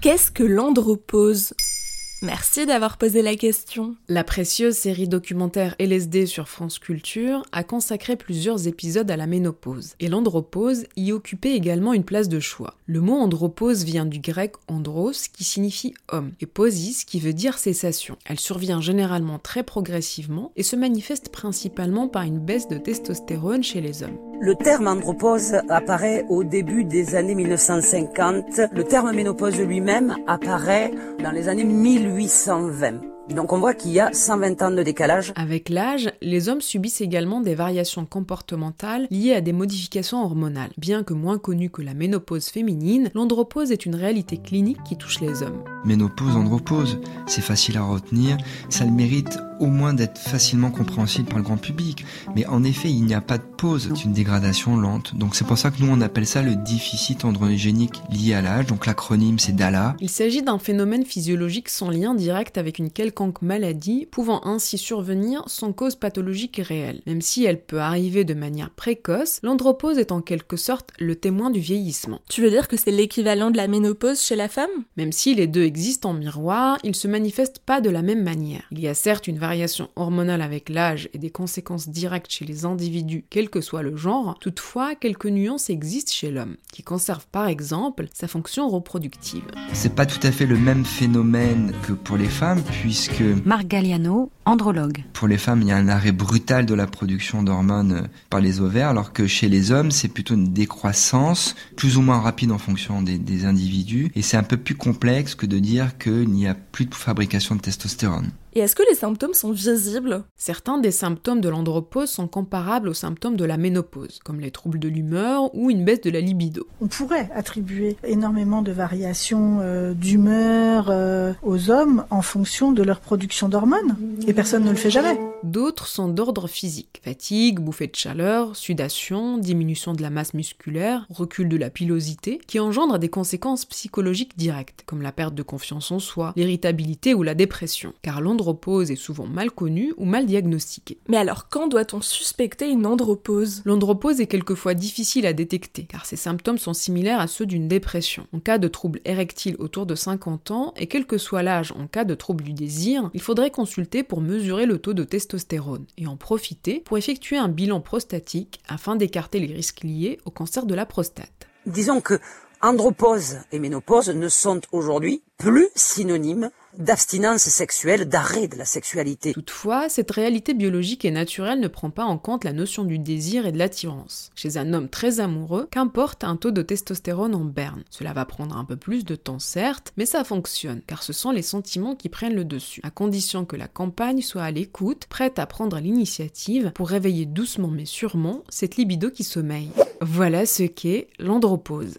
Qu'est-ce que l'andropause? Merci d'avoir posé la question. La précieuse série documentaire LSD sur France Culture a consacré plusieurs épisodes à la ménopause, et l'andropause y occupait également une place de choix. Le mot andropause vient du grec andros qui signifie homme, et posis qui veut dire cessation. Elle survient généralement très progressivement et se manifeste principalement par une baisse de testostérone chez les hommes. Le terme andropause apparaît au début des années 1950. Le terme ménopause lui-même apparaît dans les années 1820. Donc on voit qu'il y a 120 ans de décalage. Avec l'âge, les hommes subissent également des variations comportementales liées à des modifications hormonales. Bien que moins connue que la ménopause féminine, l'andropause est une réalité clinique qui touche les hommes. Ménopause, andropause, c'est facile à retenir, ça le mérite au moins d'être facilement compréhensible par le grand public. Mais en effet, il n'y a pas de pause, c'est une dégradation lente. Donc c'est pour ça que nous on appelle ça le déficit androgénique lié à l'âge. Donc l'acronyme c'est DALA. Il s'agit d'un phénomène physiologique sans lien direct avec une quelconque maladie, pouvant ainsi survenir sans cause pathologique réelle. Même si elle peut arriver de manière précoce, l'andropause est en quelque sorte le témoin du vieillissement. Tu veux dire que c'est l'équivalent de la ménopause chez la femme? Même si les deux existent en miroir, ils se manifestent pas de la même manière. Il y a certes une variation hormonale avec l'âge et des conséquences directes chez les individus, quel que soit le genre, toutefois, quelques nuances existent chez l'homme, qui conserve par exemple sa fonction reproductive. C'est pas tout à fait le même phénomène que pour les femmes, puisque. Marc Galliano, andrologue. Pour les femmes, il y a un arrêt brutal de la production d'hormones par les ovaires, alors que chez les hommes, c'est plutôt une décroissance, plus ou moins rapide en fonction des, des individus, et c'est un peu plus complexe que de dire qu'il n'y a plus de fabrication de testostérone. Et est-ce que les symptômes sont visibles? Certains des symptômes de l'andropause sont comparables aux symptômes de la ménopause, comme les troubles de l'humeur ou une baisse de la libido. On pourrait attribuer énormément de variations euh, d'humeur euh, aux hommes en fonction de leur production d'hormones, et personne ne le fait jamais. D'autres sont d'ordre physique. Fatigue, bouffée de chaleur, sudation, diminution de la masse musculaire, recul de la pilosité, qui engendrent des conséquences psychologiques directes, comme la perte de confiance en soi, l'irritabilité ou la dépression, car l'andropause est souvent mal connue ou mal diagnostiquée. Mais alors quand doit-on suspecter une andropause? L'andropause est quelquefois difficile à détecter, car ses symptômes sont similaires à ceux d'une dépression. En cas de troubles érectiles autour de 50 ans, et quel que soit l'âge en cas de trouble du désir, il faudrait consulter pour mesurer le taux de testostérone et en profiter pour effectuer un bilan prostatique afin d'écarter les risques liés au cancer de la prostate. Disons que andropause et ménopause ne sont aujourd'hui plus synonymes d'abstinence sexuelle, d'arrêt de la sexualité. Toutefois, cette réalité biologique et naturelle ne prend pas en compte la notion du désir et de l'attirance. Chez un homme très amoureux, qu'importe un taux de testostérone en berne. Cela va prendre un peu plus de temps certes, mais ça fonctionne, car ce sont les sentiments qui prennent le dessus, à condition que la campagne soit à l'écoute, prête à prendre l'initiative pour réveiller doucement mais sûrement cette libido qui sommeille. Voilà ce qu'est l'andropause.